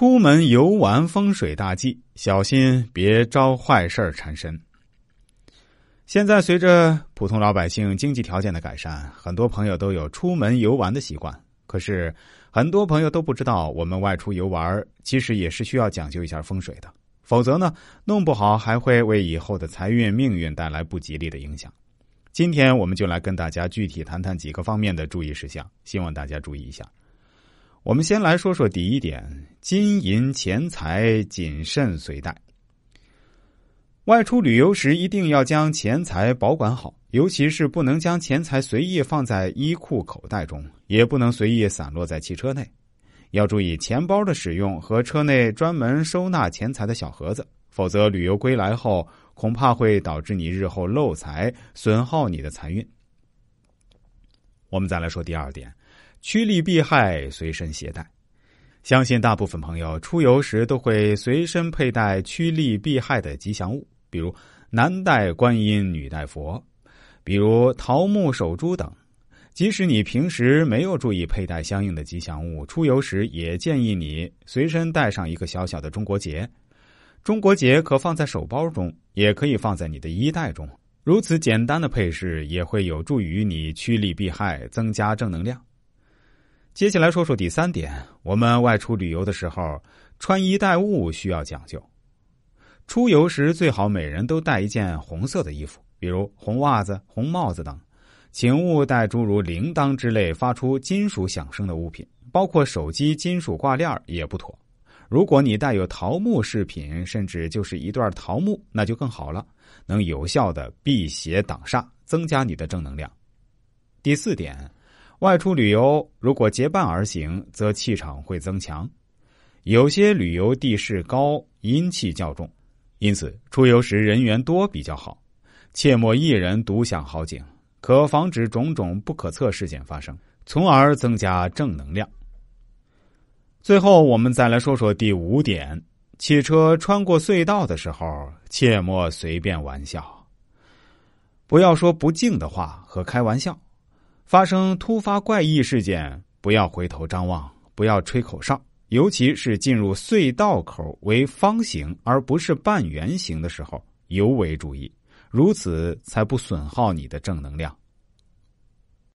出门游玩风水大忌，小心别招坏事儿缠身。现在随着普通老百姓经济条件的改善，很多朋友都有出门游玩的习惯。可是，很多朋友都不知道，我们外出游玩其实也是需要讲究一下风水的，否则呢，弄不好还会为以后的财运命运带来不吉利的影响。今天我们就来跟大家具体谈谈几个方面的注意事项，希望大家注意一下。我们先来说说第一点：金银钱财谨慎随带。外出旅游时，一定要将钱财保管好，尤其是不能将钱财随意放在衣裤口袋中，也不能随意散落在汽车内。要注意钱包的使用和车内专门收纳钱财的小盒子，否则旅游归来后，恐怕会导致你日后漏财，损耗你的财运。我们再来说第二点，趋利避害随身携带。相信大部分朋友出游时都会随身佩戴趋利避害的吉祥物。比如男戴观音，女戴佛，比如桃木手珠等。即使你平时没有注意佩戴相应的吉祥物，出游时也建议你随身带上一个小小的中国结。中国结可放在手包中，也可以放在你的衣袋中。如此简单的配饰也会有助于你趋利避害，增加正能量。接下来说说第三点，我们外出旅游的时候，穿衣戴物需要讲究。出游时最好每人都带一件红色的衣服，比如红袜子、红帽子等，请勿带诸如铃铛之类发出金属响声的物品，包括手机金属挂链也不妥。如果你带有桃木饰品，甚至就是一段桃木，那就更好了，能有效的辟邪挡煞，增加你的正能量。第四点，外出旅游如果结伴而行，则气场会增强。有些旅游地势高，阴气较重。因此，出游时人员多比较好，切莫一人独享好景，可防止种种不可测事件发生，从而增加正能量。最后，我们再来说说第五点：汽车穿过隧道的时候，切莫随便玩笑，不要说不敬的话和开玩笑。发生突发怪异事件，不要回头张望，不要吹口哨。尤其是进入隧道口为方形而不是半圆形的时候，尤为注意，如此才不损耗你的正能量。